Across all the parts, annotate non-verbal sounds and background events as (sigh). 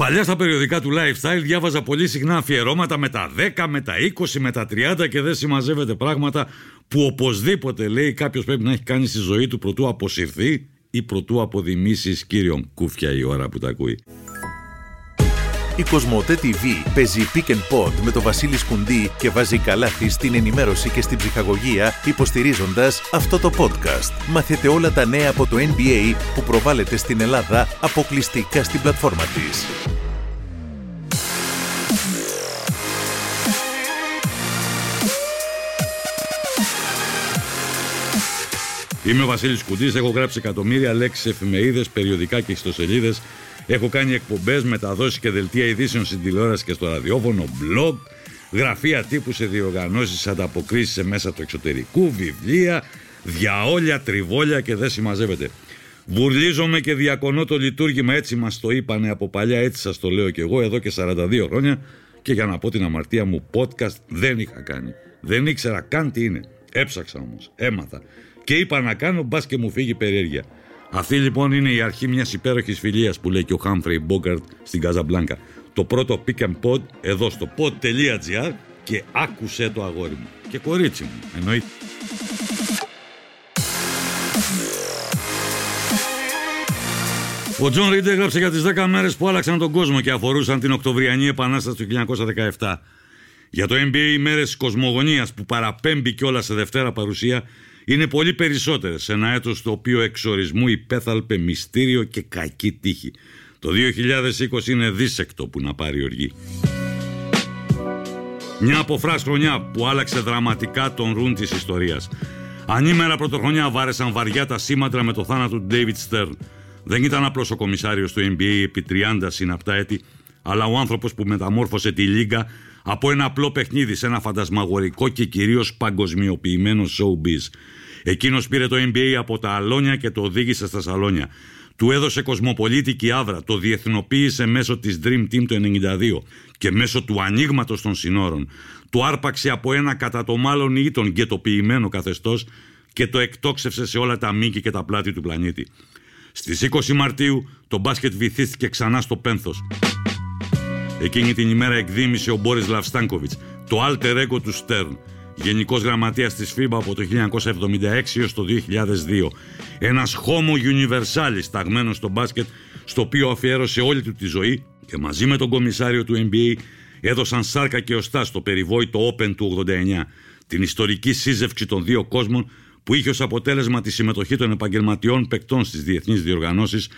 Παλιά στα περιοδικά του lifestyle διάβαζα πολύ συχνά αφιερώματα με τα 10, με τα 20, με τα 30 και δεν συμμαζεύεται πράγματα που οπωσδήποτε λέει κάποιος πρέπει να έχει κάνει στη ζωή του προτού αποσυρθεί ή προτού αποδημήσεις κύριον κούφια η ώρα που τα ακούει. Η Κοσμοτέ TV παίζει Pick and Pod με το Βασίλη Σκουντή και βάζει καλάθι στην ενημέρωση και στην ψυχαγωγία υποστηρίζοντας αυτό το podcast. Μάθετε όλα τα νέα από το NBA που προβάλλεται στην Ελλάδα αποκλειστικά στην πλατφόρμα της. Είμαι ο Βασίλης Κουντής. Έχω γράψει εκατομμύρια λέξεις εφημερίδες, περιοδικά και ιστοσελίδες. Έχω κάνει εκπομπές, μεταδώσει και δελτία ειδήσεων στην τηλεόραση και στο ραδιόφωνο, blog, γραφεία τύπου σε διοργανώσεις, ανταποκρίσεις σε μέσα του εξωτερικού, βιβλία, διαόλια, τριβόλια και δεν συμμαζεύεται. Βουρλίζομαι και διακονώ το λειτουργήμα, έτσι μας το είπανε από παλιά, έτσι σας το λέω και εγώ εδώ και 42 χρόνια. Και για να πω την αμαρτία μου, podcast δεν είχα κάνει. Δεν ήξερα καν τι είναι. Έψαξα όμως, έμαθα και είπα να κάνω μπας και μου φύγει η περιέργεια. Αυτή λοιπόν είναι η αρχή μιας υπέροχης φιλίας που λέει και ο Χάμφρεϊ Μπόγκαρτ στην Καζαμπλάνκα. Το πρώτο pick and pod εδώ στο pod.gr και άκουσε το αγόρι μου. Και κορίτσι μου, εννοείται. Ο Τζον Ρίντ έγραψε για τις 10 μέρες που άλλαξαν τον κόσμο και αφορούσαν την Οκτωβριανή Επανάσταση του 1917. Για το NBA οι μέρες κοσμογονίας που παραπέμπει κιόλας σε Δευτέρα παρουσία είναι πολύ περισσότερες σε ένα έτος το οποίο εξορισμού υπέθαλπε μυστήριο και κακή τύχη. Το 2020 είναι δίσεκτο που να πάρει οργή. Μια αποφράς χρονιά που άλλαξε δραματικά τον ρούν της ιστορίας. Ανήμερα πρωτοχρονιά βάρεσαν βαριά τα σήματρα με το θάνατο του David Stern. Δεν ήταν απλώς ο κομισάριος του NBA επί 30 συναπτά έτη, αλλά ο άνθρωπος που μεταμόρφωσε τη Λίγκα από ένα απλό παιχνίδι σε ένα φαντασμαγορικό και κυρίως παγκοσμιοποιημένο showbiz. Εκείνος πήρε το NBA από τα αλόνια και το οδήγησε στα σαλόνια. Του έδωσε κοσμοπολίτικη άβρα, το διεθνοποίησε μέσω της Dream Team το 92 και μέσω του ανοίγματος των συνόρων. Το άρπαξε από ένα κατά το μάλλον ή τον γκαιτοποιημένο καθεστώς και το εκτόξευσε σε όλα τα μήκη και τα πλάτη του πλανήτη. Στις 20 Μαρτίου το μπάσκετ βυθίστηκε ξανά στο πένθος. Εκείνη την ημέρα εκδήμησε ο Μπόρις Λαυστάνκοβιτς, το alter ego του Στέρν, γενικός γραμματέας της FIBA από το 1976 έως το 2002. Ένας homo universalis ταγμένος στο μπάσκετ, στο οποίο αφιέρωσε όλη του τη ζωή και μαζί με τον κομισάριο του NBA έδωσαν σάρκα και οστά στο περιβόητο Open του 89, την ιστορική σύζευξη των δύο κόσμων που είχε ως αποτέλεσμα τη συμμετοχή των επαγγελματιών παικτών στις διεθνείς διοργανώσεις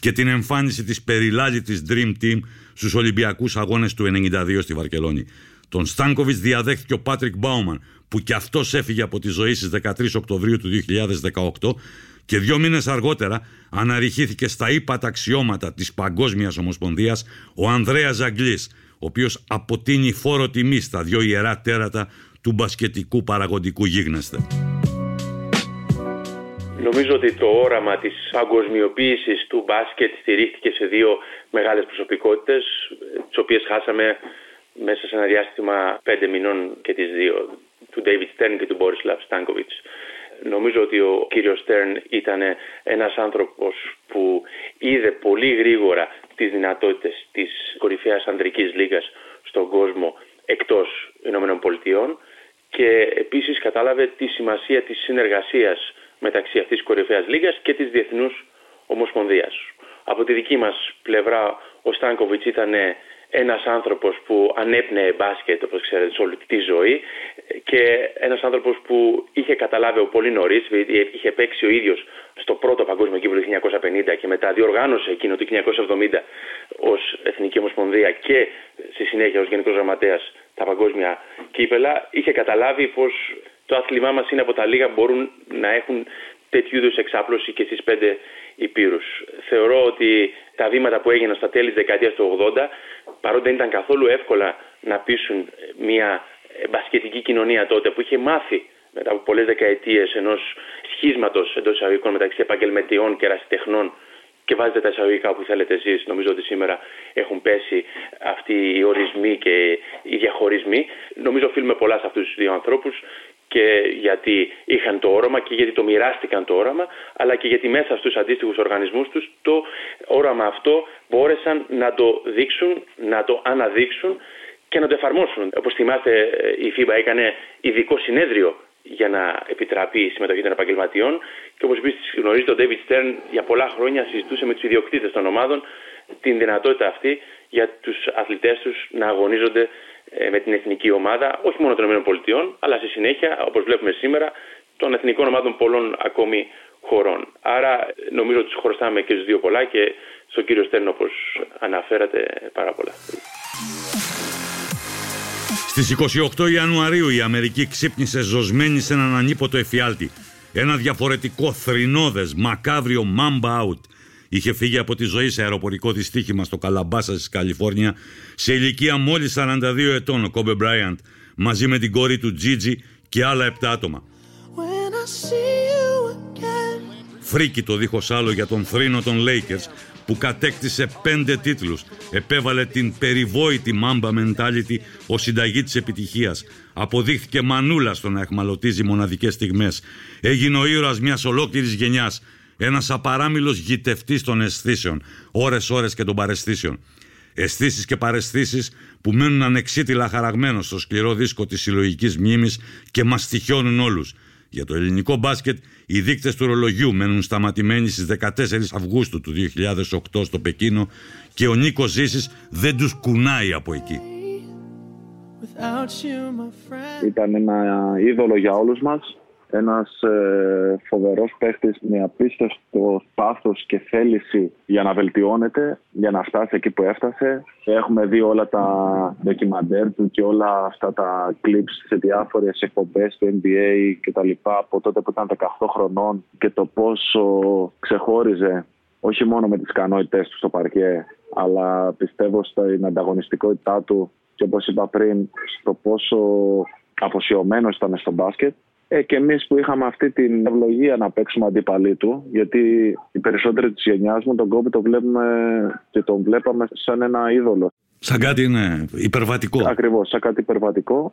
και την εμφάνιση της περιλάλητης Dream Team στους Ολυμπιακούς Αγώνες του 92 στη Βαρκελόνη. Τον Στάνκοβιτς διαδέχθηκε ο Πάτρικ Μπάουμαν που κι αυτός έφυγε από τη ζωή στις 13 Οκτωβρίου του 2018 και δύο μήνες αργότερα αναρριχήθηκε στα ύπατα αξιώματα της Παγκόσμιας Ομοσπονδίας ο Ανδρέας Ζαγκλής, ο οποίος αποτείνει φόρο τιμή στα δύο ιερά τέρατα του μπασκετικού παραγωγικού γίγνεσθε. Νομίζω ότι το όραμα της παγκοσμιοποίησης του μπάσκετ στηρίχθηκε σε δύο μεγάλες προσωπικότητες, τις οποίες χάσαμε μέσα σε ένα διάστημα πέντε μηνών και τις δύο, του David Stern και του Borislav Stankovic. Νομίζω ότι ο κύριος Στέρν ήταν ένας άνθρωπος που είδε πολύ γρήγορα τις δυνατότητες της κορυφαίας ανδρικής λίγας στον κόσμο εκτός Ηνωμένων Πολιτειών και επίσης κατάλαβε τη σημασία της συνεργασίας μεταξύ αυτής της κορυφαίας λίγας και της Διεθνούς Ομοσπονδίας. Από τη δική μας πλευρά ο Στάνκοβιτς ήταν ένας άνθρωπος που ανέπνεε μπάσκετ όπως ξέρετε σε όλη τη ζωή και ένας άνθρωπος που είχε καταλάβει πολύ νωρίς, είχε παίξει ο ίδιος στο πρώτο παγκόσμιο κύπελο του 1950 και μετά διοργάνωσε εκείνο το 1970 ως Εθνική Ομοσπονδία και στη συνέχεια ως Γενικός Γραμματέας τα παγκόσμια κύπελα, είχε καταλάβει πως το άθλημά μας είναι από τα λίγα που μπορούν να έχουν τέτοιου είδους εξάπλωση και στις πέντε υπήρους. Θεωρώ ότι τα βήματα που έγιναν στα τέλη της δεκαετίας του 80, παρότι δεν ήταν καθόλου εύκολα να πείσουν μια μπασκετική κοινωνία τότε που είχε μάθει μετά από πολλές δεκαετίες ενός σχίσματος εντός εισαγωγικών μεταξύ επαγγελματιών και ρασιτεχνών και βάζετε τα εισαγωγικά που θέλετε εσείς. Νομίζω ότι σήμερα έχουν πέσει αυτοί οι ορισμοί και οι διαχωρισμοί. Νομίζω οφείλουμε πολλά σε αυτούς τους δύο ανθρώπους και γιατί είχαν το όραμα και γιατί το μοιράστηκαν το όραμα, αλλά και γιατί μέσα στους αντίστοιχους οργανισμούς τους το όραμα αυτό μπόρεσαν να το δείξουν, να το αναδείξουν και να το εφαρμόσουν. Όπως θυμάστε η FIBA έκανε ειδικό συνέδριο για να επιτραπεί η συμμετοχή των επαγγελματιών και όπως επίσης γνωρίζετε ο David Stern για πολλά χρόνια συζητούσε με τους ιδιοκτήτες των ομάδων την δυνατότητα αυτή για τους αθλητές τους να αγωνίζονται ε, με την εθνική ομάδα, όχι μόνο των ΗΠΑ, αλλά στη συνέχεια, όπως βλέπουμε σήμερα, των εθνικών ομάδων πολλών ακόμη χωρών. Άρα νομίζω ότι τους χρωστάμε και στους δύο πολλά και στον κύριο Στέρν όπως αναφέρατε πάρα πολλά. Στις 28 Ιανουαρίου η Αμερική ξύπνησε ζωσμένη σε έναν ανίποτο εφιάλτη. Ένα διαφορετικό θρηνώδες μακάβριο mamba out Είχε φύγει από τη ζωή σε αεροπορικό δυστύχημα στο Καλαμπάσα της Καλιφόρνια σε ηλικία μόλις 42 ετών ο Κόμπε Μπράιαντ μαζί με την κόρη του Τζίτζι και άλλα 7 άτομα. Φρίκη το δίχως άλλο για τον θρύλο των Lakers που κατέκτησε πέντε τίτλους, επέβαλε την περιβόητη mamba mentality ως συνταγή της επιτυχίας, αποδείχθηκε μανούλα στο να εχμαλωτίζει μοναδικές στιγμές, έγινε ο ήρωας μιας ολόκληρης γενιάς, ένας απαράμιλος γητευτής των αισθήσεων, ώρες-ώρες και των παρεστήσεων. Αισθήσεις και παρεστήσεις που μένουν ανεξίτηλα χαραγμένο στο σκληρό δίσκο της συλλογικής μνήμης και μας στοιχιώνουν όλους. Για το ελληνικό μπάσκετ, οι δείκτες του ρολογιού μένουν σταματημένοι στις 14 Αυγούστου του 2008 στο Πεκίνο και ο Νίκος Ζήσης δεν τους κουνάει από εκεί. Ήταν ένα είδωλο για όλους μας ένας ε, φοβερός παίχτης με απίστευτο πάθος και θέληση για να βελτιώνεται, για να φτάσει εκεί που έφτασε. Έχουμε δει όλα τα ντοκιμαντέρ του και όλα αυτά τα clips σε διάφορες εκπομπές του NBA και τα λοιπά από τότε που ήταν 18 χρονών και το πόσο ξεχώριζε όχι μόνο με τις ικανότητες του στο παρκέ αλλά πιστεύω στην ανταγωνιστικότητά του και όπως είπα πριν στο πόσο αφοσιωμένος ήταν στο μπάσκετ ε, και εμείς που είχαμε αυτή την ευλογία να παίξουμε αντίπαλοι του, γιατί οι περισσότεροι της γενιάς μου τον κόμπι το βλέπουμε και τον βλέπαμε σαν ένα είδωλο. Σαν κάτι είναι υπερβατικό. Ακριβώς, σαν κάτι υπερβατικό.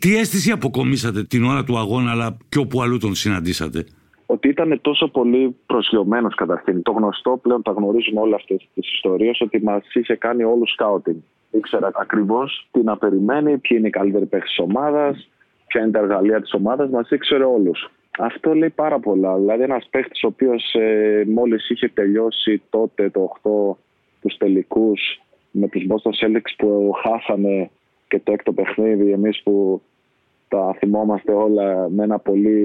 Τι αίσθηση αποκομίσατε την ώρα του αγώνα, αλλά και όπου αλλού τον συναντήσατε; Ότι ήταν τόσο πολύ προσγειωμένος καταρχήν. Το γνωστό πλέον τα γνωρίζουμε όλε αυτές τις ιστορίες, ότι μας είχε κάνει όλους σκάουτινγκ. Ήξερα ακριβώς τι να περιμένει, ποιοι είναι οι καλύτεροι παίχτες της ομάδας, ποια είναι τα εργαλεία της ομάδας, μας ήξερε όλους. Αυτό λέει πάρα πολλά. Δηλαδή, ένας παίχτης ο οποίος ε, μόλις είχε τελειώσει τότε το 8 τους τελικούς με τους Boston Celtics που χάσανε και το έκτο παιχνίδι, εμείς που τα θυμόμαστε όλα με ένα πολύ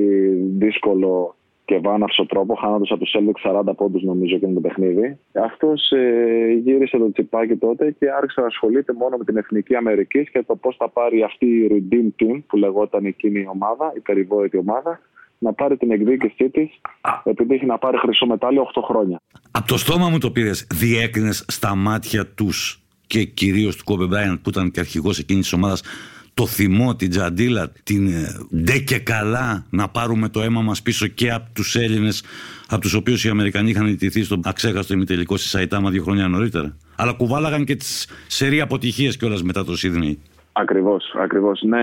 δύσκολο και βάναυσο τρόπο, χάνοντας από τους Celtics 40 πόντους, νομίζω, και με το παιχνίδι. Αυτός ε, γύρισε το τσιπάκι τότε και άρχισε να ασχολείται μόνο με την εθνική Αμερική και το πώς θα πάρει αυτή η Redeem Team, που λεγόταν εκείνη η ομάδα, η περιβόητη ομάδα, να πάρει την εκδίκησή της, επειδή έχει να πάρει χρυσό μετάλλιο 8 χρόνια. Από το στόμα μου το πήρες, διέκρινες στα μάτια τους και κυρίως του Κόμπε Μπράιαντ, που ήταν και αρχηγός εκείνης της ομάδας, το θυμό, την τζαντίλα, την ε, ντε και καλά να πάρουμε το αίμα μας πίσω και από τους Έλληνες από τους οποίους οι Αμερικανοί είχαν ιτηθεί στον αξέχαστο ημιτελικό στη Σαϊτάμα δύο χρόνια νωρίτερα. Αλλά κουβάλαγαν και τις σερή αποτυχίες κιόλας μετά το Σίδνεϊ. Ακριβώς, ακριβώς. Ναι,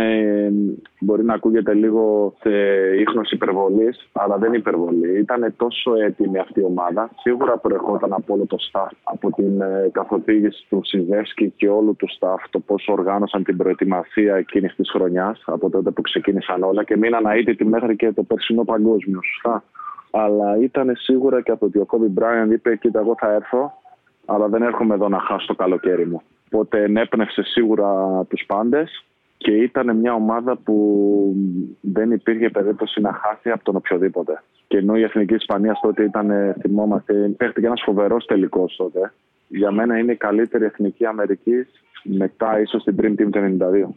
μπορεί να ακούγεται λίγο σε ίχνος υπερβολής, αλλά δεν υπερβολή. Ήταν τόσο έτοιμη αυτή η ομάδα. Σίγουρα προερχόταν από όλο το staff, από την ε, καθοδήγηση του Σιβέσκη και όλου του staff, το πώς οργάνωσαν την προετοιμασία εκείνης της χρονιάς, από τότε που ξεκίνησαν όλα και μείναν αίτητοι μέχρι και το περσινό παγκόσμιο. Σωστά. Αλλά ήταν σίγουρα και από ότι ο Κόμπι Μπράιαν είπε: Κοίτα, εγώ θα έρθω, αλλά δεν έρχομαι εδώ να χάσω το καλοκαίρι μου. Οπότε ενέπνευσε σίγουρα τους πάντες και ήταν μια ομάδα που δεν υπήρχε περίπτωση να χάσει από τον οποιοδήποτε. Και ενώ η Εθνική Ισπανίας τότε ήταν, θυμόμαστε, παίχτηκε ένας φοβερός τελικός τότε. Για μένα είναι η καλύτερη εθνική Αμερικής μετά ίσως την Dream Team του 92.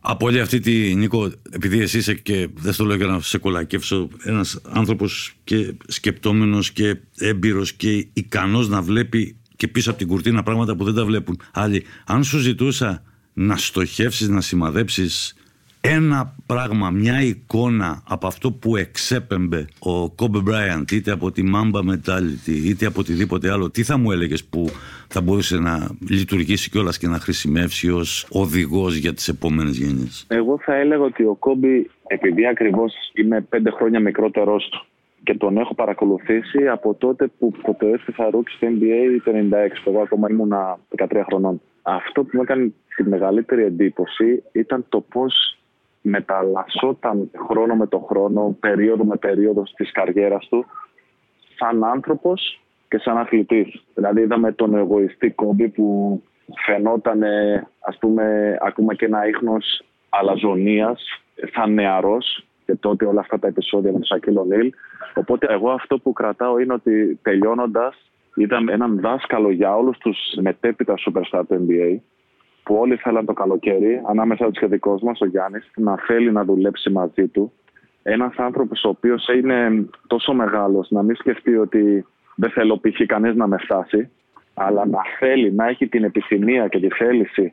Από όλη αυτή τη Νίκο, επειδή εσύ είσαι και δεν στο λέω για να σε κολακεύσω, ένας άνθρωπος και σκεπτόμενος και έμπειρος και ικανός να βλέπει και πίσω από την κουρτίνα πράγματα που δεν τα βλέπουν άλλοι. Αν σου ζητούσα να στοχεύσεις, να σημαδέψεις ένα πράγμα, μια εικόνα από αυτό που εξέπεμπε ο Κόμπε Μπράιαντ είτε από τη Mamba Mentality είτε από οτιδήποτε άλλο, τι θα μου έλεγες που θα μπορούσε να λειτουργήσει κιόλας και να χρησιμεύσει ως οδηγός για τις επόμενες γενιές; Εγώ θα έλεγα ότι ο Κόμπι, επειδή ακριβώς είμαι πέντε χρόνια μικρότερος του και τον έχω παρακολουθήσει από τότε που θα ρούξει στο NBA το 96, εγώ ακόμα ήμουν 13 χρονών. Αυτό που μου έκανε τη μεγαλύτερη εντύπωση ήταν το πώς μεταλλασσόταν χρόνο με το χρόνο, περίοδο με περίοδο της καριέρας του, σαν άνθρωπος και σαν αθλητής. Δηλαδή είδαμε τον εγωιστή κόμπι που φαινόταν, ας πούμε, ακόμα και ένα ίχνος αλαζονίας, σαν νεαρός και τότε όλα αυτά τα επεισόδια με τον Σακίλ Νίλ. Οπότε εγώ αυτό που κρατάω είναι ότι τελειώνοντας ήταν έναν δάσκαλο για όλους τους μετέπειτα superstar του NBA που όλοι θέλαν το καλοκαίρι, ανάμεσα τους και δικός μας, ο Γιάννης, να θέλει να δουλέψει μαζί του. Ένας άνθρωπος ο οποίος είναι τόσο μεγάλος να μην σκεφτεί ότι δεν θέλω π.χ. κανείς να με φτάσει, αλλά να θέλει, να έχει την επιθυμία και τη θέληση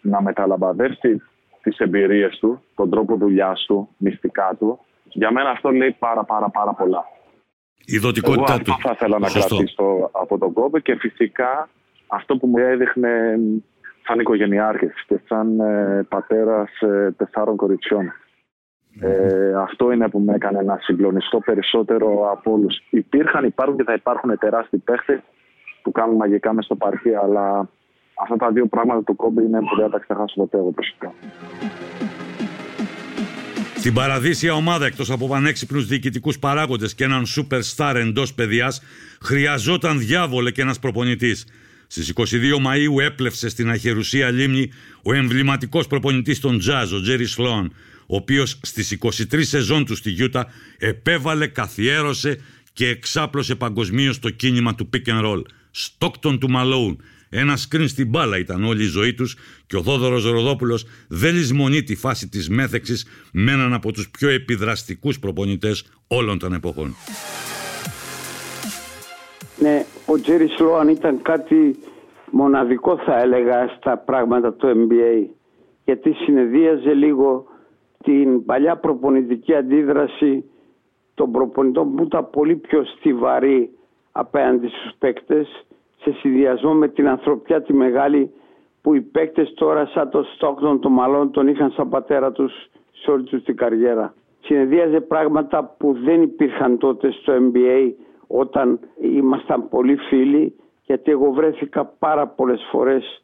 να μεταλαμπαδεύσει τι εμπειρίες του, τον τρόπο δουλειάς του, μυστικά του. Για μένα αυτό λέει πάρα πάρα πάρα πολλά. Η δοτικότητά Εγώ αυτό θα ήθελα να κρατήσω από τον κόμπο και φυσικά αυτό που μου έδειχνε σαν οικογενειάρχης και σαν ε, πατέρας ε, τεσσάρων κοριτσιών. Ε, αυτό είναι που με έκανε να συγκλονιστώ περισσότερο από όλους. Υπήρχαν, υπάρχουν και θα υπάρχουν τεράστιοι παίχτες που κάνουν μαγικά μες στο παρκή, αλλά αυτά τα δύο πράγματα του κόμπι είναι που δεν θα τα ξεχάσω ποτέ εγώ προσωπικά. Στην παραδείσια ομάδα, εκτός από πανέξυπνους διοικητικούς παράγοντες και έναν σούπερ στάρ εντός παιδιάς, χρειαζόταν διάβολε και ένας προπονητής. Στις 22 Μαΐου έπλευσε στην αχερουσία λίμνη ο εμβληματικός προπονητής των Jazz, ο Τζέρι Σλόαν, ο οποίος στις 23 σεζόν του στη Γιούτα επέβαλε, καθιέρωσε και εξάπλωσε παγκοσμίως το κίνημα του pick and roll. Στόκτον του Μαλόουν. Ένας σκριν στην μπάλα ήταν όλη η ζωή τους και ο Θόδωρος Ροδόπουλος δεν λησμονεί τη φάση της μέθεξης με έναν από τους πιο επιδραστικούς προπονητές όλων των εποχών. Ναι, ο Τζέρι Σλόαν ήταν κάτι μοναδικό θα έλεγα στα πράγματα του NBA γιατί συνεδίαζε λίγο την παλιά προπονητική αντίδραση των προπονητών που ήταν πολύ πιο στιβαρή απέναντι στους παίκτες σε συνδυασμό με την ανθρωπιά τη μεγάλη που οι παίκτες τώρα σαν το Στόκτον των Μαλών τον είχαν σαν πατέρα τους σε όλη τους την καριέρα. Συνεδίαζε πράγματα που δεν υπήρχαν τότε στο NBA όταν ήμασταν πολύ φίλοι γιατί εγώ βρέθηκα πάρα πολλές φορές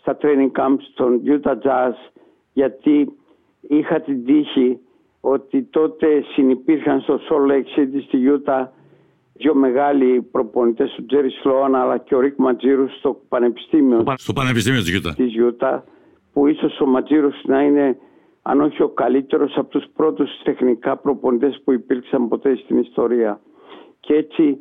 στα training camps των Utah Jazz γιατί είχα την τύχη ότι τότε συνυπήρχαν στο Salt Lake City στη Utah δύο μεγάλοι προπονητές του Τζέρι Σλόαν αλλά και ο Ρίκ Ματζίρου στο Πανεπιστήμιο, στο Πανεπιστήμιο της Utah. της Utah που ίσως ο Ματζίρους να είναι αν όχι ο καλύτερος από τους πρώτους τεχνικά προπονητές που υπήρξαν ποτέ στην ιστορία και έτσι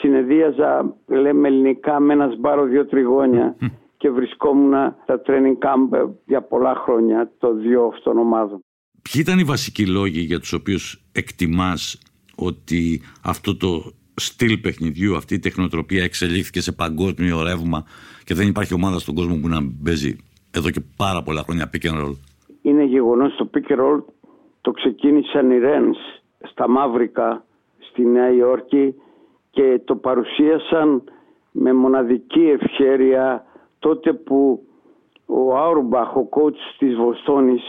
συνεδίαζα, λέμε ελληνικά, με ένα σπάρο δύο τριγώνια και βρισκόμουν στα training camp για πολλά χρόνια των δύο αυτών ομάδων. Ποιοι ήταν οι βασικοί λόγοι για τους οποίους εκτιμάς ότι αυτό το στυλ παιχνιδιού, αυτή η τεχνοτροπία εξελίχθηκε σε παγκόσμιο ρεύμα και δεν υπάρχει ομάδα στον κόσμο που να παίζει εδώ και πάρα πολλά χρόνια pick and roll. Είναι γεγονός το pick and roll το ξεκίνησαν οι Rens στα Μαύρικα στη Νέα Υόρκη και το παρουσίασαν με μοναδική ευχέρεια τότε που ο Άουρμπαχ, ο coach της Βοστόνης,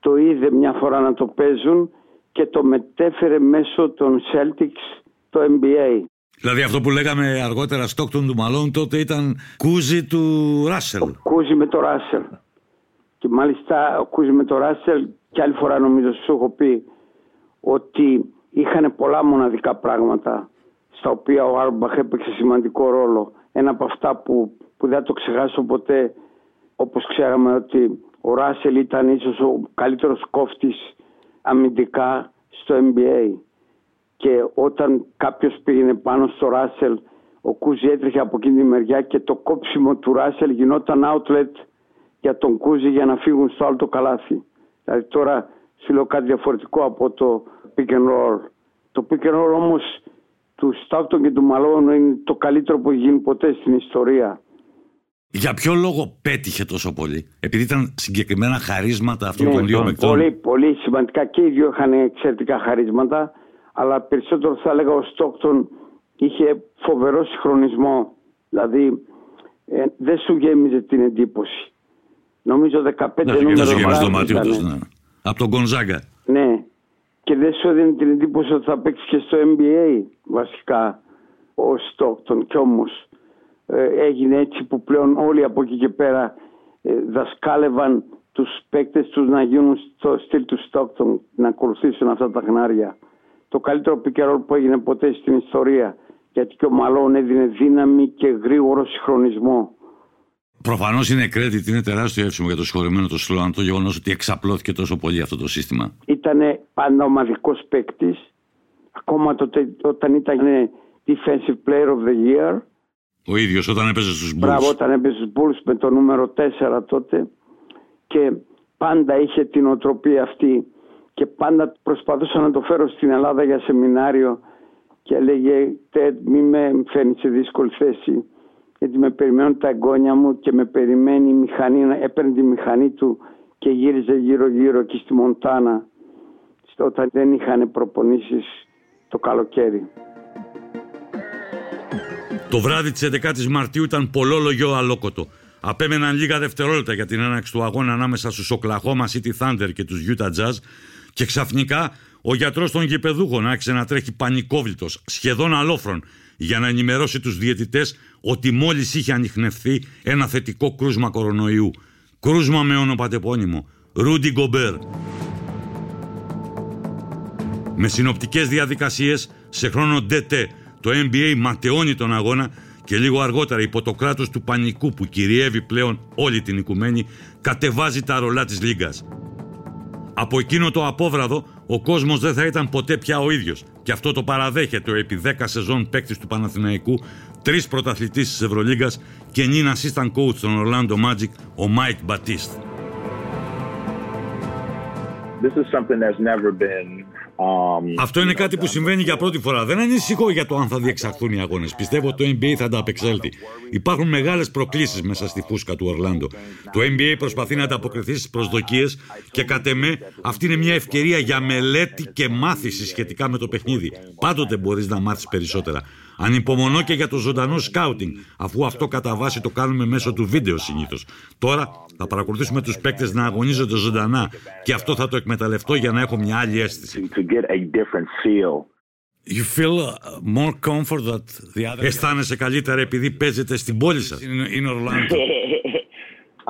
το είδε μια φορά να το παίζουν και το μετέφερε μέσω των Celtics το NBA. Δηλαδή αυτό που λέγαμε αργότερα Στόκτον του Μαλόν τότε ήταν κούζι του Ράσελ. Κούζι με το Ράσελ. Και μάλιστα ο κούζι με το Ράσελ και άλλη φορά νομίζω σου έχω πει ότι είχαν πολλά μοναδικά πράγματα στα οποία ο Άρμπαχ έπαιξε σημαντικό ρόλο. Ένα από αυτά που, που δεν το ξεχάσω ποτέ, όπως ξέραμε ότι ο Ράσελ ήταν ίσως ο καλύτερος κόφτης αμυντικά στο NBA. Και όταν κάποιος πήγαινε πάνω στο Ράσελ, ο Κούζι έτρεχε από εκείνη τη μεριά και το κόψιμο του Ράσελ γινόταν outlet για τον Κούζι για να φύγουν στο άλλο το καλάθι. Δηλαδή τώρα σου λέω κάτι διαφορετικό από το pick and roll. Το pick and roll όμως του Στάκτον και του Μαλώνου είναι το καλύτερο που έχει γίνει ποτέ στην ιστορία. Για ποιο λόγο πέτυχε τόσο πολύ, επειδή ήταν συγκεκριμένα χαρίσματα αυτών ναι, των δύο παικτών. Πολύ, πολύ σημαντικά και οι δύο είχαν εξαιρετικά χαρίσματα, αλλά περισσότερο θα έλεγα ο Στόκτον είχε φοβερό συγχρονισμό. Δηλαδή ε, δεν σου γέμιζε την εντύπωση. Νομίζω 15 ναι, νούμερο ναι. Από τον Γκονζάγκα. Ναι. Και δεν σου έδινε την εντύπωση ότι θα παίξει και στο NBA βασικά ο Στόκτον. Κι όμως ε, έγινε έτσι που πλέον όλοι από εκεί και πέρα ε, δασκάλευαν τους παίκτες τους να γίνουν στο στυλ του Στόκτον, να ακολουθήσουν αυτά τα γνάρια. Το καλύτερο πικερόλ που έγινε ποτέ στην ιστορία γιατί και ο Μαλόν έδινε δύναμη και γρήγορο συγχρονισμό. Προφανώς είναι credit, είναι τεράστιο εύσημο για το συγχωρεμένο το Σλόαν το γεγονός ότι εξαπλώθηκε τόσο πολύ αυτό το σύστημα. Ήταν πάντα ομαδικό παίκτης. Ακόμα τότε, όταν ήταν Defensive Player of the Year. Ο ίδιος όταν έπαιζε στους Bulls. Μπράβο, όταν έπαιζε στους Bulls με το νούμερο 4 τότε. Και πάντα είχε την οτροπία αυτή. Και πάντα προσπαθούσα να το φέρω στην Ελλάδα για σεμινάριο και έλεγε μη με φέρνει σε δύσκολη θέση γιατί με περιμένουν τα εγγόνια μου και με περιμένει η μηχανή, έπαιρνε τη μηχανή του και γύριζε γύρω γύρω εκεί στη Μοντάνα όταν δεν είχαν προπονήσεις το καλοκαίρι. Το βράδυ της 11ης Μαρτίου ήταν πολλόλογιο αλόκοτο. Απέμεναν λίγα δευτερόλεπτα για την έναξη του αγώνα ανάμεσα στους Oklahoma City Thunder και τους Utah Jazz και ξαφνικά ο γιατρός των γηπεδούχων άρχισε να τρέχει πανικόβλητος, σχεδόν αλόφρον, για να ενημερώσει τους διαιτητές ότι μόλις είχε ανοιχνευθεί ένα θετικό κρούσμα κορονοϊού. Κρούσμα με ονοπατεπώνυμο. Ρούντι Γκομπέρ. Με συνοπτικές διαδικασίες, σε χρόνο DT, το NBA ματαιώνει τον αγώνα και λίγο αργότερα υπό το κράτος του πανικού που κυριεύει πλέον όλη την οικουμένη κατεβάζει τα ρολά της Λίγκας. Από εκείνο το απόβραδο ο κόσμος δεν θα ήταν ποτέ πια ο ίδιος. Και αυτό το παραδέχεται ο επί 10 σεζόν παίκτης του Παναθηναϊκού, τρις πρωταθλητής της Ευρωλίγκας και νυν assistant coach των Orlando Magic, ο Μάικ Μπατίστ. This is something that's never been Um, Αυτό είναι κάτι που συμβαίνει για πρώτη φορά. Δεν ανησυχώ για το αν θα διεξαχθούν οι αγώνες. Πιστεύω ότι το NBA θα τα αντεπεξέλθει. Υπάρχουν μεγάλες προκλήσεις μέσα στη φούσκα του Ορλάντο. Το NBA προσπαθεί να ανταποκριθεί στις προσδοκίες και κατ' εμέ αυτή είναι μια ευκαιρία για μελέτη και μάθηση σχετικά με το παιχνίδι. Πάντοτε μπορείς να μάθεις περισσότερα. Ανυπομονώ και για το ζωντανό σκάουτινγκ, αφού αυτό κατά βάση το κάνουμε μέσω του βίντεο συνήθως. Τώρα θα παρακολουθήσουμε τους παίκτες να αγωνίζονται ζωντανά και αυτό θα το εκμεταλλευτώ για να έχω μια άλλη αίσθηση. You feel uh, more comfort that the other... Αισθάνεσαι καλύτερα επειδή παίζετε στην πόλη σας, είναι Ορλάντο. (laughs)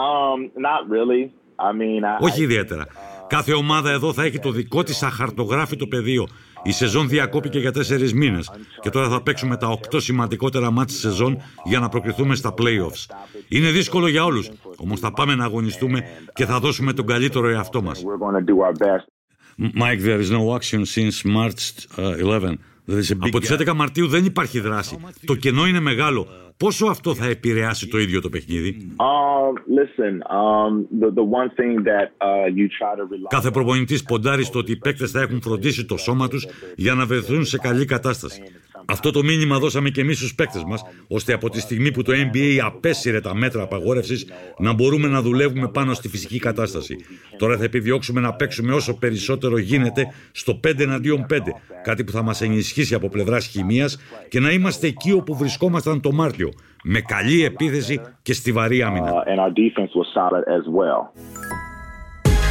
um, not really. I mean, I... Όχι ιδιαίτερα. Κάθε ομάδα εδώ θα έχει το δικό της αχαρτογράφητο πεδίο η σεζόν διακόπηκε για τέσσερις μήνες και τώρα θα παίξουμε τα οκτώ σημαντικότερα μάτια της σεζόν για να προκριθούμε στα playoffs. Είναι δύσκολο για όλους, όμως θα πάμε να αγωνιστούμε και θα δώσουμε τον καλύτερο εαυτό μας. Mike, there is no action since March 11. Uh, Από τις 11 Μαρτίου δεν υπάρχει δράση. Το κενό είναι μεγάλο. Πόσο αυτό θα επηρεάσει το ίδιο το παιχνίδι; Κάθε προπονητής ποντάρει στο ότι οι παίκτες θα έχουν φροντίσει το σώμα τους για να βρεθούν σε καλή κατάσταση. Αυτό το μήνυμα δώσαμε και εμείς στους παίκτες μας, ώστε από τη στιγμή που το NBA απέσυρε τα μέτρα απαγόρευσης να μπορούμε να δουλεύουμε πάνω στη φυσική κατάσταση. Τώρα θα επιδιώξουμε να παίξουμε όσο περισσότερο γίνεται στο 5 εναντίον 5, κάτι που θα μας ενισχύσει από πλευράς χημίας και να είμαστε εκεί όπου βρισκόμασταν το Μάρτιο, με καλή επίθεση και στιβαρή άμυνα. Uh,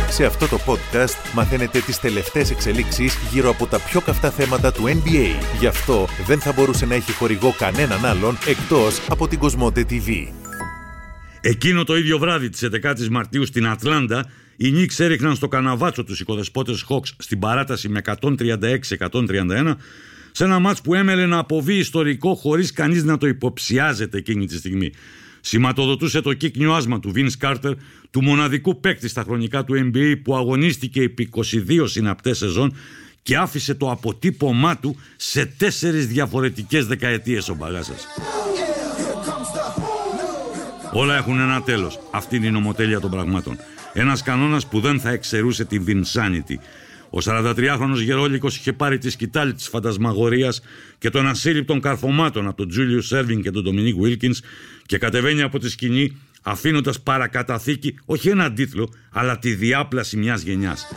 σε αυτό το podcast μαθαίνετε τις τελευταίες εξελίξεις γύρω από τα πιο καυτά θέματα του NBA. Γι' αυτό δεν θα μπορούσε να έχει χορηγό κανέναν άλλον εκτός από την Cosmote TV. Εκείνο το ίδιο βράδυ της 11ης Μαρτίου στην Ατλάντα, οι Knicks έριχναν στο καναβάτσο τους οικοδεσπότες Hawks στην παράταση με 136-131 σε ένα μάτς που έμελλε να αποβεί ιστορικό χωρίς κανείς να το υποψιάζεται εκείνη τη στιγμή σηματοδοτούσε το κύκνιο άσμα του Vince Carter, του μοναδικού παίκτη στα χρονικά του NBA που αγωνίστηκε επί 22 συναπτές σεζόν και άφησε το αποτύπωμά του σε τέσσερις διαφορετικές δεκαετίες ο Μπαγάσας. Όλα έχουν ένα τέλος. Αυτή είναι η νομοτέλεια των πραγμάτων. Ένας κανόνας που δεν θα εξαιρούσε την Vinsanity. Ο 43χρονος Γερόλικος είχε πάρει τη σκητάλη της φαντασμαγορίας και των ασύλληπτων καρφωμάτων από τον Τζούλιο Σέρβιν και τον Ντομινίκ Βίλκινς και κατεβαίνει από τη σκηνή αφήνοντας παρακαταθήκη όχι έναν τίτλο αλλά τη διάπλαση μιας γενιάς.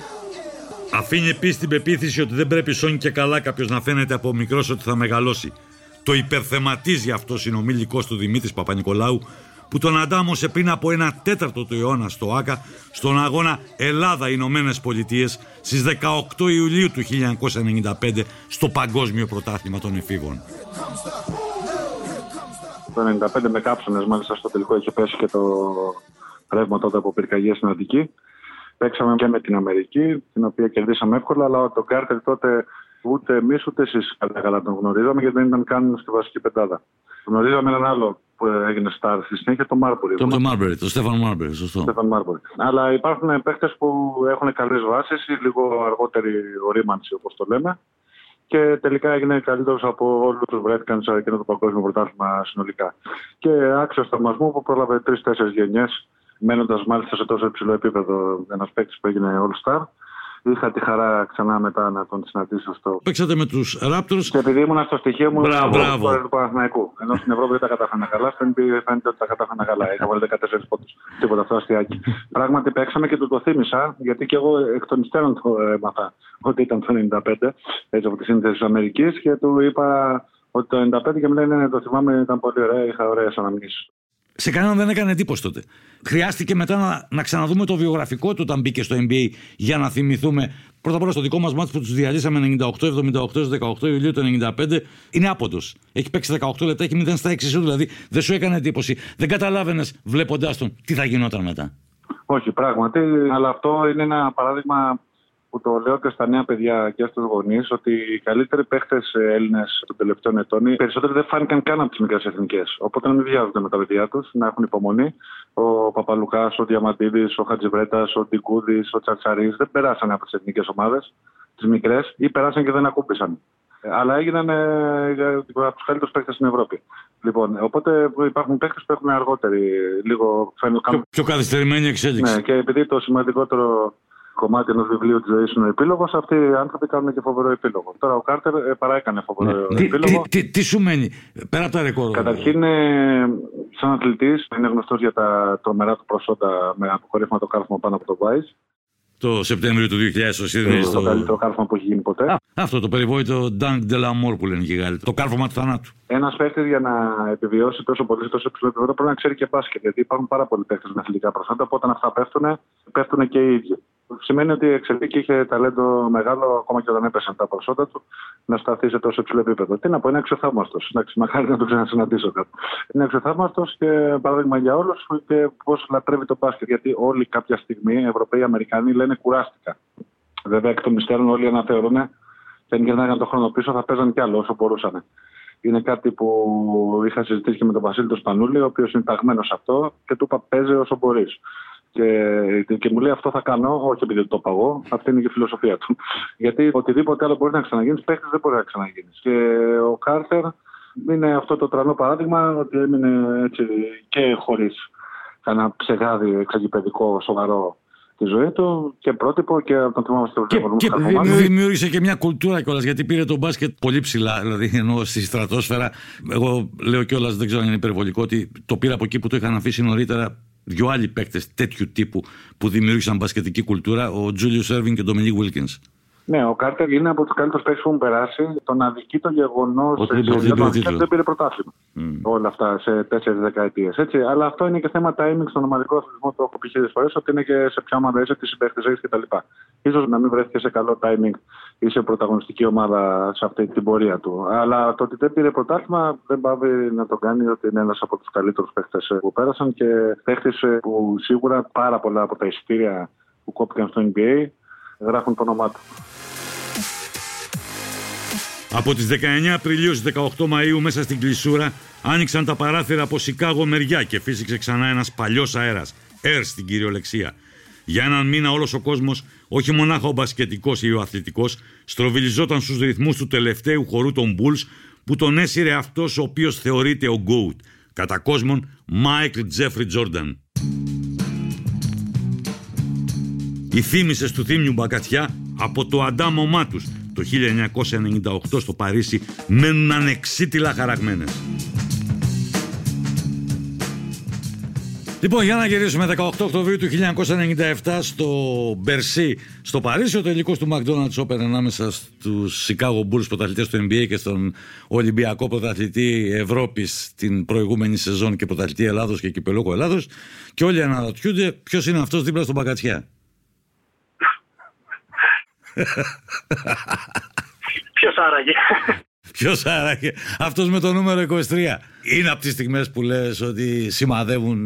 Αφήνει επίσης την πεποίθηση ότι δεν πρέπει σώνει και καλά κάποιος να φαίνεται από μικρός ότι θα μεγαλώσει. Το υπερθεματίζει αυτός συνομιλικός του Δημήτρης Παπα-Νικολάου που τον αντάμωσε πριν από ένα τέταρτο του αιώνα στο ΆΚΑ στον αγώνα Ελλάδα-Ηνωμένε Πολιτείες στις 18 Ιουλίου του 1995 στο Παγκόσμιο Πρωτάθλημα των Εφήβων. Το 1995 με κάψονες μάλιστα στο τελικό είχε πέσει και το ρεύμα τότε από πυρκαγιές στην Αττική. Παίξαμε και με την Αμερική, την οποία κερδίσαμε εύκολα, αλλά τον Κάρτερ τότε ούτε εμείς ούτε εσείς καλά, καλά τον γνωρίζαμε, γιατί δεν ήταν καν στη βασική πεντάδα. Γνωρίζαμε έναν άλλο που έγινε star στη συνέχεια, το Μάρμπορι. Το Μάρμπορι, το Στέφαν Μάρμπορι, σωστό. Στέφαν Μάρμπορι. Αλλά υπάρχουν παίχτε που έχουν καλές βάσεις ή λίγο αργότερη ορίμανση, όπως το λέμε. Και τελικά έγινε καλύτερος από όλους τους βρέθηκαν σε εκείνο το παγκόσμιο πρωτάθλημα συνολικά. Και άξιος θαυμασμού που πρόλαβε τρει-τέσσερι γενιές μένοντας μάλιστα σε τόσο υψηλό επίπεδο ένας παίκτης που έγινε All Star. Είχα τη χαρά ξανά μετά να τον συναντήσω στο. Παίξατε με τους Raptors. Και επειδή ήμουν στο στοιχείο μου, μπράβο, μπράβο. του Παναθηναϊκού. Ενώ στην Ευρώπη δεν τα κατάφερα καλά, στην NBA φαίνεται ότι τα κατάφερα καλά. Είχα βάλει 14 πόντους. Τίποτα αυτό αστιάκι. Πράγματι παίξαμε και του το θύμισα, γιατί και εγώ εκ των υστέρων το έμαθα ότι ήταν το 95, έτσι από τη σύνθεση της Αμερικής και του είπα ότι το 95 και μου λένε «Ναι, το θυμάμαι, ήταν πολύ ωραία, είχα ωραίες αναμνήσεις σε κανέναν δεν έκανε εντύπωση τότε. Χρειάστηκε μετά να, να ξαναδούμε το βιογραφικό του όταν μπήκε στο NBA για να θυμηθούμε. Πρώτα απ' όλα στο δικό μας μάτι που τους διαλύσαμε 98-78 18 Ιουλίου του 95 είναι άποντο. Έχει παίξει 18 λεπτά, έχει 0 στα 6 σου, δηλαδή δεν σου έκανε εντύπωση. Δεν καταλάβαινες βλέποντάς τον τι θα γινόταν μετά. Όχι, πράγματι, αλλά αυτό είναι ένα παράδειγμα που το λέω και στα νέα παιδιά και στους γονείς, ότι οι καλύτεροι παίχτες Έλληνες των τελευταίων ετών, οι περισσότεροι δεν φάνηκαν καν από τις μικρές εθνικές. Οπότε να μην βιάζονται με τα παιδιά τους, να έχουν υπομονή. Ο Παπαλουκά, ο Διαμαντίδης, ο Χατζιβρέτα, ο Ντικούδης, ο Τσαρτσαρής δεν περάσανε από τις εθνικές ομάδες, τις μικρές, ή περάσαν και δεν ακούμπησαν. Αλλά έγιναν ε, από τους καλύτερους παίχτες στην Ευρώπη. Λοιπόν, οπότε υπάρχουν παίχτες που έχουν αργότερη, λίγο Πιο, πιο καθυστερημένη εξέλιξη. Ναι, και επειδή το σημαντικότερο κομμάτι ενός βιβλίου της ζωής είναι ο επίλογος, αυτοί οι άνθρωποι κάνουν και φοβερό επίλογο. Τώρα ο Κάρτερ ε, παρά έκανε φοβερό ναι. επίλογο. Τι, τι, τι, σου μένει, πέρα από τα ρεκόρ. Καταρχήν, ε, σαν αθλητής, είναι γνωστός για τα τρομερά του προσόντα με αποκορύφωμα το κάρφωμα πάνω από το Vice. Το Σεπτέμβριο του 2000 στο Σίδνεϊ. Το, το καλύτερο κάρφωμα που έχει γίνει ποτέ. Α, αυτό το περιβόητο Dunk de la Mort που λένε και οι Γάλλοι. Το κάρφωμα του θανάτου. Ένας παίκτη για να επιβιώσει τόσο πολύ τόσο υψηλό επίπεδο πρέπει να ξέρει και μπάσκετ. Γιατί υπάρχουν πάρα πολλοί παίκτε με αθλητικά προσόντα που όταν αυτά πέφτουν, πέφτουν και οι ίδιοι σημαίνει ότι εξελίχθηκε και είχε ταλέντο μεγάλο, ακόμα και όταν έπεσαν τα προσόντα του, να σταθείς σε τόσο υψηλό επίπεδο. Τι να πω, είναι αξιοθαύμαστος. Εντάξει, μακάρι να το ξανασυναντήσω κάτι. Είναι αξιοθαύμαστος και παράδειγμα για όλους και πώς λατρεύει το μπάσκετ. Γιατί όλοι κάποια στιγμή, Ευρωπαίοι, Αμερικανοί, λένε κουράστηκα. Βέβαια, εκ των υστέρων όλοι αναθεωρούν και αν γυρνάγαν τον χρόνο πίσω θα παίζαν κι άλλο όσο μπορούσαν. Είναι κάτι που είχα συζητήσει και με τον Βασίλη τον Σπανούλη, ο οποίος είναι ταγμένος σε αυτό και του είπα: Παίζει όσο μπορείς. Και, και μου λέει αυτό θα κάνω, όχι επειδή το παγώ, αυτή είναι και η φιλοσοφία του. (laughs) Γιατί οτιδήποτε άλλο μπορείς να ξαναγίνεις, παίχτης δεν μπορεί να ξαναγίνεις. Και ο Κάρτερ είναι αυτό το τρανό παράδειγμα ότι έμεινε έτσι και χωρίς κανένα ψεγάδι εξαγγυπεδικό σοβαρό τη ζωή του και πρότυπο και τον θυμάμαστε και, και δημιούργησε και μια κουλτούρα κιόλας γιατί πήρε τον μπάσκετ πολύ ψηλά. Δηλαδή ενώ στη στρατόσφαιρα, εγώ λέω κιόλας, δεν ξέρω αν είναι υπερβολικό, ότι το πήρα από εκεί που το είχαν αφήσει νωρίτερα δύο άλλοι παίκτες τέτοιου τύπου που δημιούργησαν μπασκετική κουλτούρα, ο Τζούλιο Σέρβιν και ο Ντομινίκ Βίλκινς. Ναι, ο Κάρτερ είναι από του καλύτερου παίκτε που έχουν περάσει. Τον αδικεί το γεγονός ότι δεν πήρε πρωτάθλημα. Mm. Όλα αυτά σε τέσσερις δεκαετίες. Αλλά αυτό είναι και θέμα timing στον ομαδικό αθλητισμό. Το έχω πει χίλιες φορές ότι είναι και σε ποια ομάδα είσαι, τις συμπαίχτε έχει κτλ. σω να μην βρέθηκε σε καλό timing ή σε πρωταγωνιστική ομάδα σε αυτή την πορεία του. Αλλά το ότι δεν πήρε πρωτάθλημα δεν πάβει να το κάνει ότι είναι ένας από τους καλύτερους παίχτε που πέρασαν και παίχτε που σίγουρα πάρα πολλά από τα εισιτήρια που κόπηκαν στο NBA γράφουν το όνομά τους. Από τις 19 Απριλίου στις 18 Μαΐου μέσα στην κλεισούρα άνοιξαν τα παράθυρα από Σικάγο μεριά και φύσηξε ξανά ένας παλιός αέρας, air στην κυριολεξία. Για έναν μήνα όλος ο κόσμος, όχι μονάχα ο μπασκετικός ή ο αθλητικός, στροβιλιζόταν στους ρυθμούς του τελευταίου χορού των Bulls που τον έσυρε αυτός ο οποίος θεωρείται ο GOAT, κατά κόσμον Michael Jeffrey Jordan. Οι θύμησες του θύμιου μπακατιά από το αντάμωμά τους το 1998 στο Παρίσι μένουν ανεξίτηλα χαραγμένες. Λοιπόν, για να γυρίσουμε 18 Οκτωβρίου του 1997 στο Μπερσί, στο Παρίσι, ο τελικός του McDonald's Open ανάμεσα στους Chicago Bulls πρωταθλητές του NBA και στον Ολυμπιακό πρωταθλητή Ευρώπης την προηγούμενη σεζόν και πρωταθλητή Ελλάδος και κυπελόκο Ελλάδος. Και όλοι αναρωτιούνται ποιος είναι αυτός δίπλα στον Μπακατσιά. Ποιος άραγε; Ποιος άραγε; Αυτός με το νούμερο 23. Είναι από τις στιγμές που λες ότι σημαδεύουν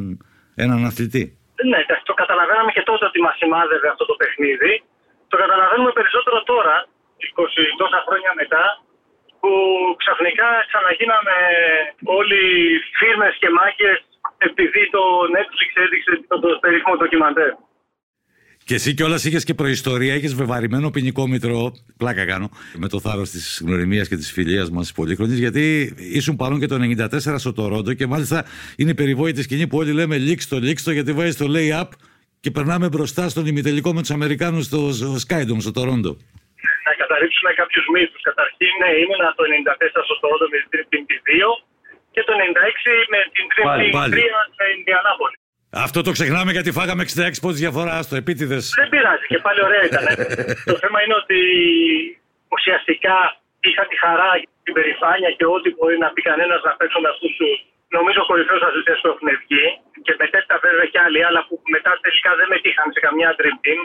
έναν αθλητή; Ναι, το καταλαβαίναμε και τότε ότι μας σημάδευε αυτό το παιχνίδι. Το καταλαβαίνουμε περισσότερο τώρα, 20 τόσα χρόνια μετά, που ξαφνικά ξαναγίναμε όλοι φίρμες και μάγκε επειδή το Netflix έδειξε το περίφημο ντοκιμαντέρ. Και εσύ κιόλας είχες και προϊστορία, είχες βεβαρημένο ποινικό μητρό. Πλάκα κάνω. Με το θάρρος της γνωριμίας και της φιλίας μας πολύχρονης, γιατί ήσουν παρόν και το 94 στο Τορόντο και μάλιστα είναι η περιβόητη σκηνή που όλοι λέμε λίξτο, λίξτο, γιατί βάζει το lay up και περνάμε μπροστά στον ημιτελικό με τους Αμερικάνους στο Skydome, στο Τορόντο. Να καταρρύψουμε κάποιους μύθους. Καταρχήν, ναι, ήμουνα το 94 στο Τορόντο με την 2 και το 96 με την 3 στην Ινδιανάπολη. Αυτό το ξεχνάμε γιατί φάγαμε 66 πόντους διαφορά στο επίτηδες. Δεν πειράζει και πάλι ωραία ήταν. (laughs) το θέμα είναι ότι ουσιαστικά είχα τη χαρά, την περηφάνεια και ό,τι μπορεί να πει κανένας να παίξω με αυτούς τους νομίζω κορυφαίους αθλητές που έχουν βγει. Και μετέπειτα βέβαια και άλλοι, αλλά που μετά τελικά δεν μετήχαν σε καμιά dream team.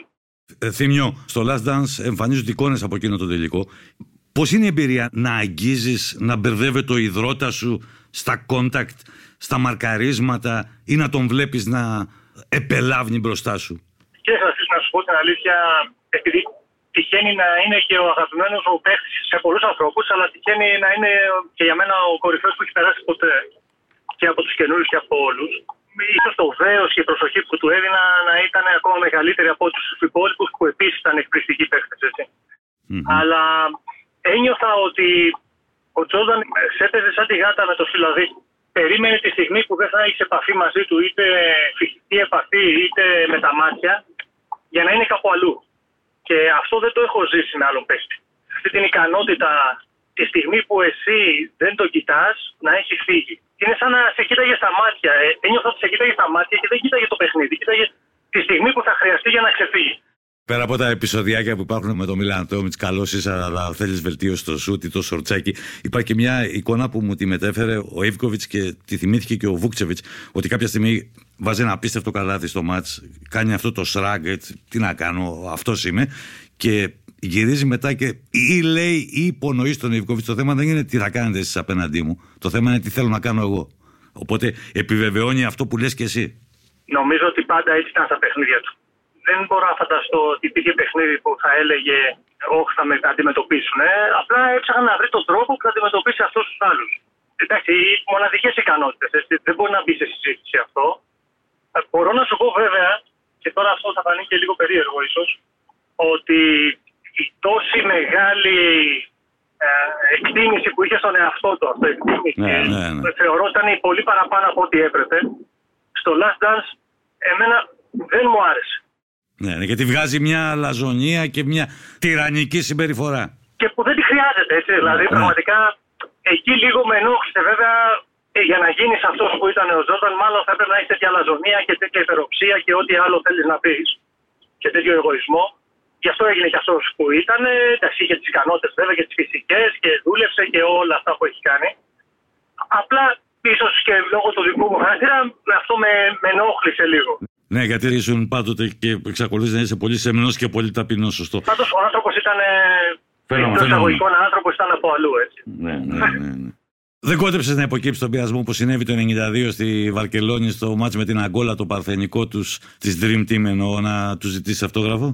Ε, θύμιο, στο Last Dance εμφανίζονται εικόνες από εκείνο το τελικό. Πώς είναι η εμπειρία να αγγίζεις, να μπερδεύεται το υδρότα σου στα contact στα μαρκαρίσματα ή να τον βλέπεις να επελάβνει μπροστά σου. Και θα να σου πω την αλήθεια, επειδή τυχαίνει να είναι και ο αγαπημένος ο παίχτης σε πολλούς ανθρώπους, αλλά τυχαίνει να είναι και για μένα ο κορυφαίος που έχει περάσει ποτέ και από τους καινούριους και από όλους. σω το βέος και η προσοχή που του έδινα να ήταν ακόμα μεγαλύτερη από τους υπόλοιπους που επίσης ήταν εκπληκτικοί παίχτες. Mm-hmm. Αλλά ένιωθα ότι ο Τζόρνταν έπαιζε σαν τη γάτα με το φιλαδί περίμενε τη στιγμή που δεν θα έχεις επαφή μαζί του, είτε φυσική επαφή, είτε με τα μάτια, για να είναι κάπου αλλού. Και αυτό δεν το έχω ζήσει με άλλον παίχτη. Αυτή την ικανότητα τη στιγμή που εσύ δεν το κοιτάς να έχει φύγει. Είναι σαν να σε κοίταγε στα μάτια. Ε, ένιωθα ότι σε κοίταγε στα μάτια και δεν κοίταγε το παιχνίδι. Κοίταγε τη στιγμή που θα χρειαστεί για να ξεφύγει. Πέρα από τα επεισοδιάκια που υπάρχουν με τον Μιλάν Τόμιτ, καλό είσαι, αλλά θέλεις βελτίωση στο σούτ ή το σορτσάκι. Υπάρχει και μια εικόνα που μου τη μετέφερε ο Ιβκοβιτ και τη θυμήθηκε και ο Βούκτσεβιτς, ότι κάποια στιγμή βάζει ένα απίστευτο καλάθι στο μάτς, κάνει αυτό το σράγκετ. Τι να κάνω, αυτός είμαι. Και γυρίζει μετά και ή λέει ή υπονοεί στον Ιβκοβιτ. Το θέμα δεν είναι τι θα κάνετε εσείς απέναντί μου. Το θέμα είναι τι θέλω να κάνω εγώ. Οπότε επιβεβαιώνει αυτό που λες και εσύ. Νομίζω ότι πάντα έτσι ήταν στα παιχνίδια του δεν μπορώ να φανταστώ ότι υπήρχε παιχνίδι που θα έλεγε Όχι, θα με αντιμετωπίσουν. Ε. Απλά έψαχνα να βρει τον τρόπο που θα αντιμετωπίσει αυτούς τους άλλους. Εντάξει, μοναδικές ικανότητες. Δεν μπορεί να μπει σε συζήτηση αυτό. Ε, μπορώ να σου πω βέβαια, και τώρα αυτό θα φανεί και λίγο περίεργο ίσως, ότι η τόση μεγάλη ε, εκτίμηση που είχε στον εαυτό του, αυτό εκτίμηση, ναι, ναι, ναι. θεωρώ ήταν πολύ παραπάνω από ό,τι έπρεπε. Στο Last Dance, εμένα δεν μου άρεσε. Ναι, ναι, γιατί βγάζει μια λαζονία και μια τυραννική συμπεριφορά. Και που δεν τη χρειάζεται, έτσι. Δηλαδή, ναι. πραγματικά εκεί λίγο με ενόχλησε. Βέβαια, ε, για να γίνεις αυτός που ήταν ο Τζόρνταν, μάλλον θα έπρεπε να έχεις τέτοια λαζονία και τέτοια υπεροψία και ό,τι άλλο θέλεις να πεις. Και τέτοιο εγωισμό. Γι' αυτό έγινε και αυτός που ήταν. Εντάξει, είχε τις ικανότητες βέβαια και τις φυσικές και δούλεψε και όλα αυτά που έχει κάνει. Απλά ίσως και λόγω του δικού μου χαρακτήρα αυτό με, με ενόχλησε λίγο. Ναι, γιατί ήσουν πάντοτε και εξακολουθείς να είσαι πολύ σεμνός και πολύ ταπεινός, σωστό. Πάντως ο άνθρωπος ήταν. Φαίνομαι, εισαγωγικό άνθρωπο ήταν από αλλού, έτσι. Ναι, ναι, ναι. ναι. Δεν κόντεψες να υποκύψεις τον πειρασμό που συνέβη το 92 στη Βαρκελόνη στο μάτς με την Αγκόλα, το παρθενικό τους της Dream Team, εννοώ να τους ζητήσεις αυτόγραφο;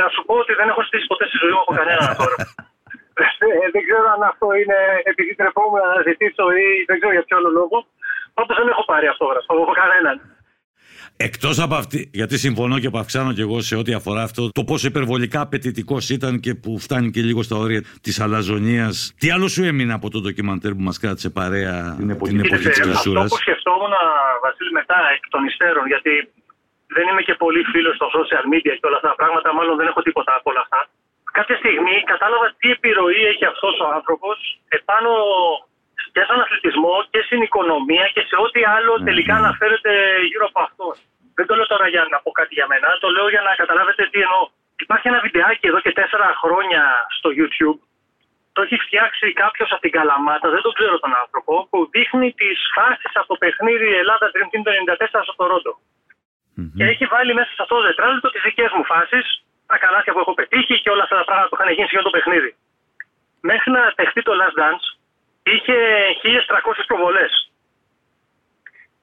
Να σου πω ότι δεν έχω στήσει ποτέ στη ζωή μου από κανέναν τώρα. (laughs) Ε, δεν ξέρω αν αυτό είναι επειδή τρεπόμουν να ζητήσω ή δεν ξέρω για ποιο άλλο λόγο. Πάντως δεν έχω πάρει αυτόγραφο από κανέναν. Εκτός από αυτή, γιατί συμφωνώ και αυξάνω και εγώ σε ό,τι αφορά αυτό, το πόσο υπερβολικά απαιτητικός ήταν και που φτάνει και λίγο στα όρια της αλαζονίας. Τι άλλο σου έμεινε από το ντοκιμαντέρ που μας κράτησε παρέα την εποχή, εποχή της κλεισούρα. Αυτό που σκεφτόμουν, Βασίλη, μετά εκ των υστέρων, γιατί δεν είμαι και πολύ φίλος στο social media και όλα αυτά τα πράγματα, μάλλον δεν έχω τίποτα από όλα αυτά. κάποια στιγμή κατάλαβα τι επιρροή έχει αυτός ο άνθρωπος επάνω και στον αθλητισμό και στην οικονομία και σε ό,τι άλλο τελικά αναφέρεται γύρω από αυτό. Δεν το λέω τώρα για να πω κάτι για μένα, το λέω για να καταλάβετε τι εννοώ. Υπάρχει ένα βιντεάκι εδώ και τέσσερα χρόνια στο YouTube. Το έχει φτιάξει κάποιος από την Καλαμάτα, δεν τον ξέρω τον άνθρωπο, που δείχνει τις φάσεις από το παιχνίδι Ελλάδας Dream Team το 94 στο Τορόντο. Και έχει βάλει μέσα σε αυτό το τετράλεπτο τις δικές μου φάσεις, τα καλάθια που έχω πετύχει και όλα αυτά τα πράγματα που είχαν γίνει σε όλο το παιχνίδι. Μέχρι να παιχτεί το Last Dance, είχε 1300 προβολές.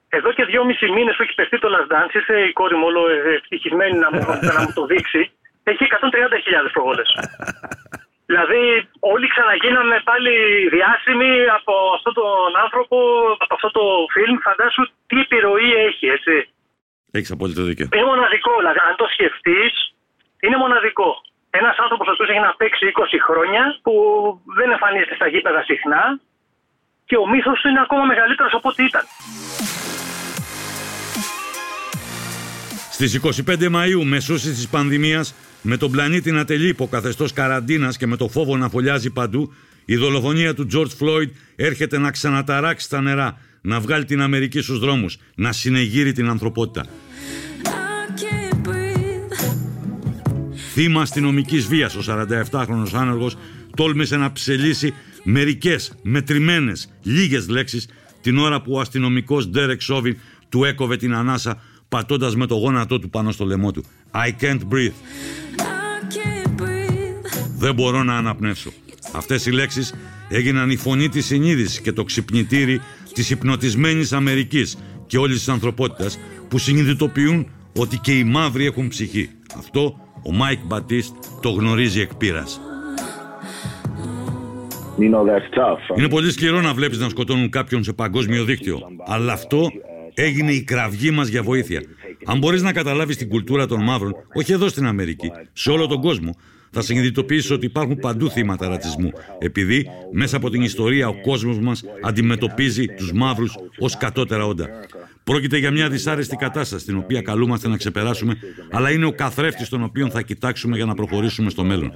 Εδώ και δυόμισι μήνες που έχει παιχτεί το Last Dance, ήρθε η κόρη μου όλο ευτυχισμένη να μου, (laughs) να μου το δείξει, έχει 130.000 προβολές. (laughs) Δηλαδή, όλοι ξαναγίναμε πάλι διάσημοι από αυτόν τον άνθρωπο, από αυτό το φιλμ. Φαντάσου τι επιρροή έχει, έτσι. Έχεις απόλυτο δίκιο. Είναι μοναδικό, δηλαδή, αν το σκεφτείς, είναι μοναδικό. Ένας άνθρωπος ο οποίος έχει να παίξει 20 χρόνια, που δεν εμφανίζεται στα γήπεδα συχνά και ο μύθος του είναι ακόμα μεγαλύτερος από ό,τι ήταν. Στις 25 Μαΐου, μεσούσεις της πανδημίας, με τον πλανήτη να τελεί υποκαθεστώς καραντίνας και με το φόβο να φωλιάζει παντού, η δολοφονία του George Floyd έρχεται να ξαναταράξει τα νερά, να βγάλει την Αμερική στους δρόμους, να συνεγείρει την ανθρωπότητα. Θύμα αστυνομικής βίας, ο 47χρονο άνεργος τόλμησε να ψελίσει μερικές μετρημένες λίγες λέξεις την ώρα που ο αστυνομικός Ντέρεκ Σόβιν του έκοβε την ανάσα πατώντας με το γόνατό του πάνω στο λαιμό του. I can't breathe. Δεν μπορώ να αναπνεύσω. Αυτές οι λέξεις έγιναν η φωνή της συνείδησης και το ξυπνητήρι της υπνοτισμένης Αμερικής και όλης της ανθρωπότητας που συνειδητοποιούν ότι και οι μαύροι έχουν ψυχή. Αυτό ο Μάικ Μπατίστ το γνωρίζει εκ πείρας. You know, that's tough. Είναι πολύ σκληρό να βλέπεις να σκοτώνουν κάποιον σε παγκόσμιο δίκτυο. Αλλά αυτό έγινε η κραυγή μας για βοήθεια. Αν μπορείς να καταλάβεις την κουλτούρα των μαύρων, όχι εδώ στην Αμερική, σε όλο τον κόσμο, θα συνειδητοποιήσεις ότι υπάρχουν παντού θύματα ρατσισμού, επειδή μέσα από την ιστορία ο κόσμος μας αντιμετωπίζει τους μαύρους ως κατώτερα όντα. Πρόκειται για μια δυσάρεστη κατάσταση, την οποία καλούμαστε να ξεπεράσουμε, αλλά είναι ο καθρέφτης τον οποίο θα κοιτάξουμε για να προχωρήσουμε στο μέλλον.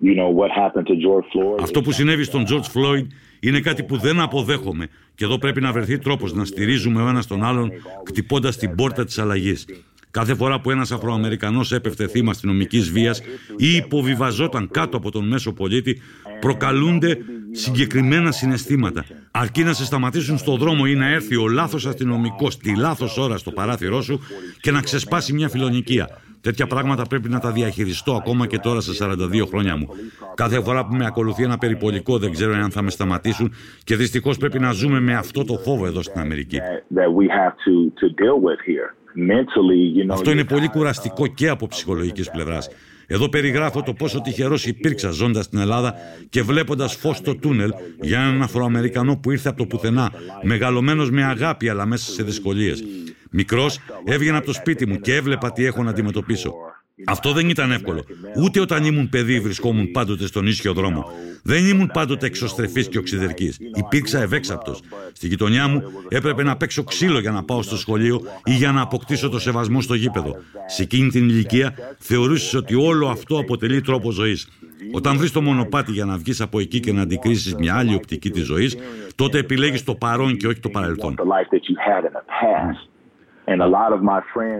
Look forward into the future. You know what happened to George Floyd. Αυτό που συνέβη στον George Floyd είναι κάτι που δεν αποδέχομαι και εδώ πρέπει να βρεθεί τρόπος να στηρίζουμε ο ένας τον άλλον κτυπώντας την πόρτα της αλλαγής. Κάθε φορά που ένας Αφροαμερικανός έπεφτε θύμα αστυνομικής βίας ή υποβιβαζόταν κάτω από τον μέσο πολίτη, προκαλούνται συγκεκριμένα συναισθήματα. Αρκεί να σε σταματήσουν στο δρόμο ή να έρθει ο λάθος αστυνομικός τη λάθος ώρα στο παράθυρό σου και να ξεσπάσει μια φιλονικία. Τέτοια πράγματα πρέπει να τα διαχειριστώ ακόμα και τώρα σε 42 χρόνια μου. Κάθε φορά που με ακολουθεί ένα περιπολικό δεν ξέρω αν θα με σταματήσουν και δυστυχώς πρέπει να ζούμε με αυτό το φόβο εδώ στην Αμερική. that, that we have to to deal with here. Mentally, you know. Αυτό είναι you πολύ have, κουραστικό και από ψυχολογικής πλευράς. Εδώ περιγράφω το πόσο τυχερός υπήρξα ζώντας στην Ελλάδα και βλέποντας φως στο τούνελ για έναν Αφροαμερικανό που ήρθε από το πουθενά, μεγαλωμένος με αγάπη αλλά μέσα σε δυσκολίες. Μικρός έβγαινα από το σπίτι μου και έβλεπα τι έχω να αντιμετωπίσω. Αυτό δεν ήταν εύκολο. Ούτε όταν ήμουν παιδί βρισκόμουν πάντοτε στον ίσιο δρόμο. Δεν ήμουν πάντοτε εξωστρεφής και οξυδερκής. Υπήρξα ευέξαπτος. Στη γειτονιά μου έπρεπε να παίξω ξύλο για να πάω στο σχολείο ή για να αποκτήσω το σεβασμό στο γήπεδο. Σε εκείνη την ηλικία θεωρούσες ότι όλο αυτό αποτελεί τρόπο ζωής. Όταν βρεις το μονοπάτι για να βγεις από εκεί και να αντικρίσεις μια άλλη οπτική της ζωής, τότε επιλέγεις το παρόν και όχι το παρελθόν.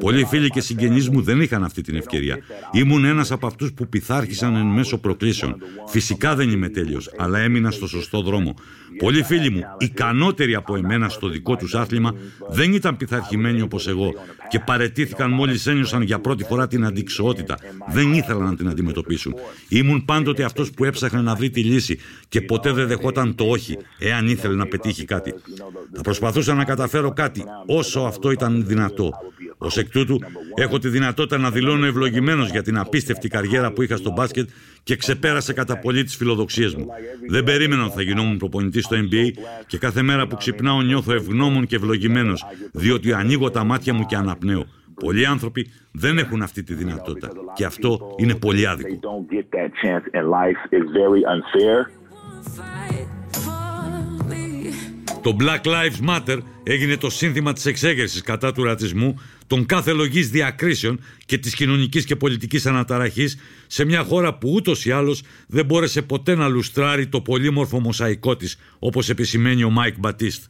Πολλοί φίλοι και συγγενείς μου δεν είχαν αυτή την ευκαιρία. Ήμουν ένας από αυτούς που πειθάρχησαν εν μέσω προκλήσεων. Φυσικά δεν είμαι τέλειος, αλλά έμεινα στο σωστό δρόμο. Πολλοί φίλοι μου, ικανότεροι από εμένα στο δικό τους άθλημα, δεν ήταν πειθαρχημένοι όπως εγώ και παρετήθηκαν μόλις ένιωσαν για πρώτη φορά την αντικσοότητα. Δεν ήθελαν να την αντιμετωπίσουν. Ήμουν πάντοτε αυτός που έψαχνε να βρει τη λύση και ποτέ δεν δεχόταν το όχι, εάν ήθελε να πετύχει κάτι. Θα προσπαθούσα να καταφέρω κάτι, όσο αυτό ήταν δυνατό. Ω εκ τούτου, έχω τη δυνατότητα να δηλώνω ευλογημένος για την απίστευτη καριέρα που είχα στο μπάσκετ και ξεπέρασε κατά πολύ τις φιλοδοξίες μου. Δεν περίμενα ότι θα γινόμουν προπονητής στο NBA και κάθε μέρα που ξυπνάω νιώθω ευγνώμων και ευλογημένος, διότι ανοίγω τα μάτια μου και αναπνέω. Πολλοί άνθρωποι δεν έχουν αυτή τη δυνατότητα και αυτό είναι πολύ They άδικο. Το Black Lives Matter έγινε το σύνθημα της εξέγερσης κατά του ρατσισμού, των κάθε λογής διακρίσεων και της κοινωνικής και πολιτικής αναταραχής σε μια χώρα που ούτως ή άλλως δεν μπόρεσε ποτέ να λουστράρει το πολύμορφο μοσαϊκό της, όπως επισημαίνει ο Μάικ Μπατίστ.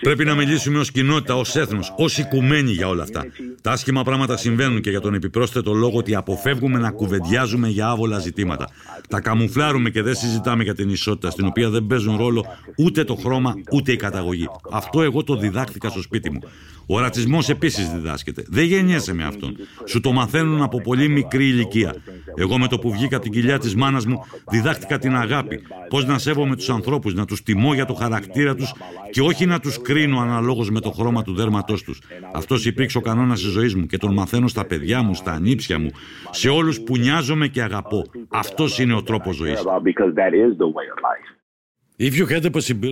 Πρέπει να μιλήσουμε ως κοινότητα, ως έθνος, ως οικουμένοι για όλα αυτά. Τα άσχημα πράγματα συμβαίνουν και για τον επιπρόσθετο λόγο ότι αποφεύγουμε να κουβεντιάζουμε για άβολα ζητήματα. Τα καμουφλάρουμε και δεν συζητάμε για την ισότητα, στην οποία δεν παίζουν ρόλο ούτε το χρώμα ούτε η καταγωγή. Αυτό εγώ το διδάχθηκα στο σπίτι μου. Ο ρατσισμός επίσης διδάσκεται. Δεν γεννιέσαι με αυτόν. Σου το μαθαίνουν από πολύ μικρή ηλικία. Εγώ με το που βγήκα από την κοιλιά της μάνας μου, διδάχτηκα την αγάπη. Πώς να σέβομαι τους ανθρώπους, να τους τιμώ για το χαρακτήρα τους και όχι να τους κρίνω αναλόγως με το χρώμα του δέρματός τους. Αυτός υπήρξε ο κανόνας της ζωής μου και τον μαθαίνω στα παιδιά μου, στα ανήψια μου, σε όλους που νοιάζομαι και αγαπώ. Αυτός είναι ο τρόπος ζωής.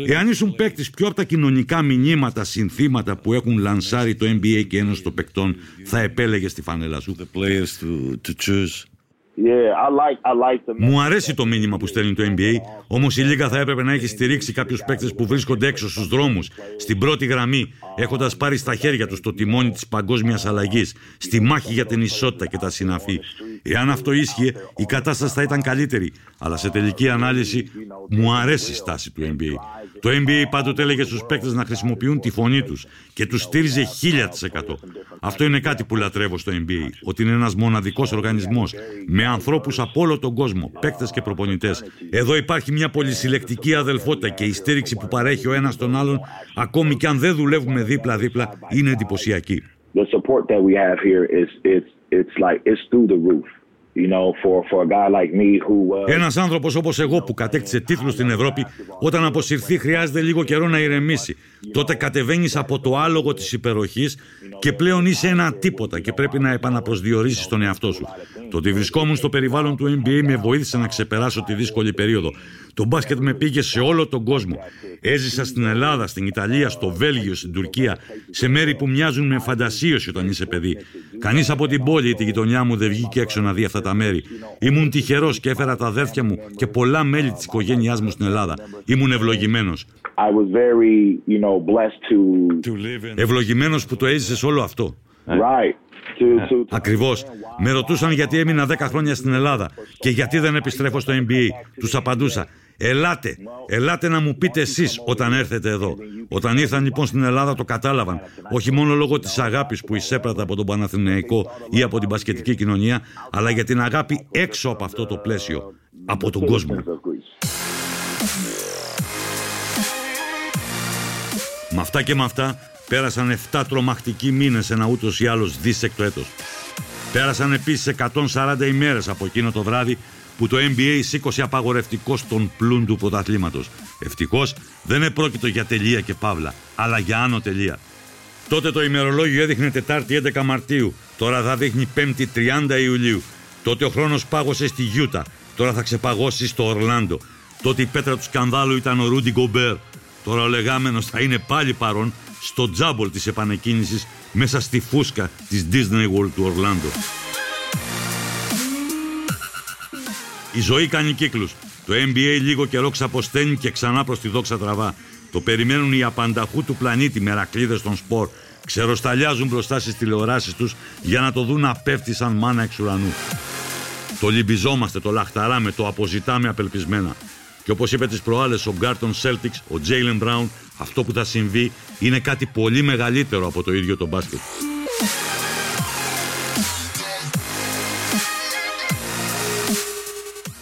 Εάν ήσουν παίκτης, ποιο από τα κοινωνικά μηνύματα, συνθήματα που έχουν λανσάρει το NBA και Ένωση των Παικτών θα επέλεγες στη φανέλα σου. Μου αρέσει το μήνυμα που στέλνει το NBA, όμως η Λίγα θα έπρεπε να έχει στηρίξει κάποιους παίκτες που βρίσκονται έξω στους δρόμους, στην πρώτη γραμμή, έχοντας πάρει στα χέρια τους το τιμόνι της παγκόσμιας αλλαγής, στη μάχη για την ισότητα και τα συναφή. Εάν αυτό ίσχυε, η κατάσταση θα ήταν καλύτερη. Αλλά σε τελική ανάλυση, μου αρέσει η στάση του NBA. Το NBA πάντοτε έλεγε στους παίκτες να χρησιμοποιούν τη φωνή τους και τους στήριζε 1000%. Αυτό είναι κάτι που λατρεύω στο NBA. Ότι είναι ένας μοναδικός οργανισμός με ανθρώπους από όλο τον κόσμο, παίκτες και προπονητές. Εδώ υπάρχει μια πολυσυλλεκτική αδελφότητα και η στήριξη που παρέχει ο ένας τον άλλον, ακόμη και αν δεν δουλεύουμε δίπλα-δίπλα, είναι εντυπωσιακή. The support that we have here is it's it's like it's through the roof. Ένας άνθρωπος όπως εγώ που κατέκτησε τίτλο στην Ευρώπη, όταν αποσυρθεί χρειάζεται λίγο καιρό να ηρεμήσει. Τότε κατεβαίνεις από το άλογο της υπεροχής και πλέον είσαι ένα τίποτα και πρέπει να επαναπροσδιορίσει τον εαυτό σου. Το ότι βρισκόμουν στο περιβάλλον του NBA με βοήθησε να ξεπεράσω τη δύσκολη περίοδο. Το μπάσκετ με πήγε σε όλο τον κόσμο. Έζησα στην Ελλάδα, στην Ιταλία, στο Βέλγιο, στην Τουρκία, σε μέρη που μοιάζουν με φαντασίωση όταν είσαι παιδί. Κανείς από την πόλη ή τη γειτονιά μου δεν βγήκε έξω να δει αυτά τα μέρη. Ήμουν τυχερός και έφερα τα αδέρφια μου και πολλά μέλη της οικογένειάς μου στην Ελλάδα. Ήμουν ευλογημένος. Ευλογημένος που το έζησε όλο αυτό. Right. Ακριβώς. Με ρωτούσαν γιατί έμεινα 10 χρόνια στην Ελλάδα και γιατί δεν επιστρέφω στο NBA. Τους απαντούσα. Ελάτε, ελάτε να μου πείτε εσείς όταν έρθετε εδώ. Όταν ήρθαν λοιπόν στην Ελλάδα το κατάλαβαν. Όχι μόνο λόγω της αγάπης που εισέπρατα από τον Παναθηναϊκό ή από την πασχετική κοινωνία, αλλά για την αγάπη έξω από αυτό το πλαίσιο, από τον κόσμο. Με αυτά και με αυτά πέρασαν 7 τρομακτικοί μήνες ένα ούτως ή άλλως δίσεκτο έτος. Πέρασαν επίσης 140 ημέρες από εκείνο το βράδυ που το NBA σήκωσε απαγορευτικό στον πλούν του πρωταθλήματος. Ευτυχώς δεν επρόκειτο για τελεία και παύλα, αλλά για άνω τελεία. Τότε το ημερολόγιο έδειχνε Τετάρτη 11 Μαρτίου, τώρα θα δείχνει 5η 30 Ιουλίου. Τότε ο χρόνος πάγωσε στη Γιούτα, τώρα θα ξεπαγώσει στο Ορλάντο. Τότε η πέτρα του σκανδάλου ήταν ο Ρούντι Γκομπέρ. Τώρα ο λεγάμενος θα είναι πάλι παρόν στο τζάμπολ της επανεκκίνησης μέσα στη φούσκα της Disney World του Ορλάντο. Η ζωή κάνει κύκλους. Το NBA λίγο καιρό ξαποσταίνει και ξανά προς τη δόξα τραβά. Το περιμένουν οι απανταχού του πλανήτη μερακλείδες των σπορ. Ξεροσταλιάζουν μπροστά στις τηλεοράσεις τους για να το δουν να πέφτει σαν μάνα εξ ουρανού. Το λυμπιζόμαστε, το λαχταράμε, το αποζητάμε απελπισμένα. Και όπως είπε τις προάλλες ο Γκάρτον Celtics, ο Jalen Brown, αυτό που θα συμβεί είναι κάτι πολύ μεγαλύτερο από το ίδιο το μπάσκετ.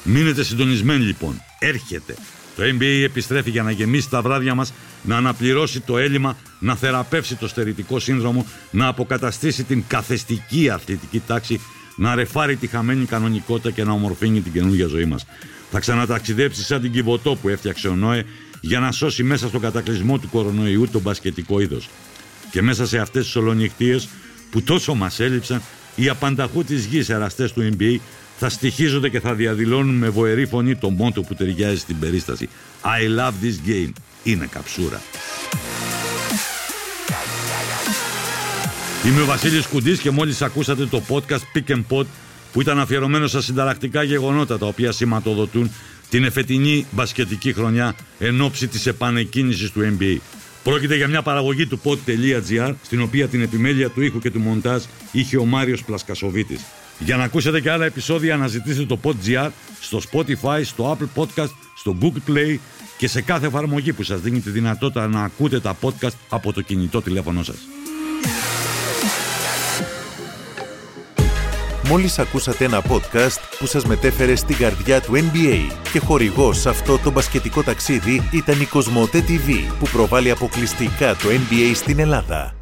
Μείνετε συντονισμένοι λοιπόν. Έρχεται. Το NBA επιστρέφει για να γεμίσει τα βράδια μας, να αναπληρώσει το έλλειμμα, να θεραπεύσει το στερητικό σύνδρομο, να αποκαταστήσει την καθεστική αθλητική τάξη, να ρεφάρει τη χαμένη κανονικότητα και να ομορφύνει την καινούργια ζωή μας. Θα ξαναταξιδέψει σαν την Κιβωτό που έφτιαξε ο Νόε για να σώσει μέσα στον κατακλυσμό του κορονοϊού τον μπασκετικό είδος. Και μέσα σε αυτές τις ολονυχτίες που τόσο μας έλειψαν, οι απανταχού της γης εραστές του NBA θα στοιχίζονται και θα διαδηλώνουν με βοερή φωνή το μότο που ταιριάζει στην περίσταση. I love this game. Είναι καψούρα. Είμαι ο Βασίλης Κουντής και μόλις ακούσατε το podcast Pick and Pod που ήταν αφιερωμένο στα συνταρακτικά γεγονότα τα οποία σηματοδοτούν την εφετινή μπασκετική χρονιά εν ώψη της επανεκκίνησης του NBA. Πρόκειται για μια παραγωγή του pod.gr στην οποία την επιμέλεια του ήχου και του μοντάζ είχε ο Μάριος Πλασκασοβίτης. Για να ακούσετε και άλλα επεισόδια αναζητήστε το pod.gr στο Spotify, στο Apple Podcast, στο Google Play και σε κάθε εφαρμογή που σας δίνει τη δυνατότητα να ακούτε τα podcast από το κινητό τηλέφωνο σας. Μόλις ακούσατε ένα podcast που σας μετέφερε στην καρδιά του NBA και χορηγός σε αυτό το μπασκετικό ταξίδι ήταν η Κοσμοτέ TV που προβάλλει αποκλειστικά το NBA στην Ελλάδα.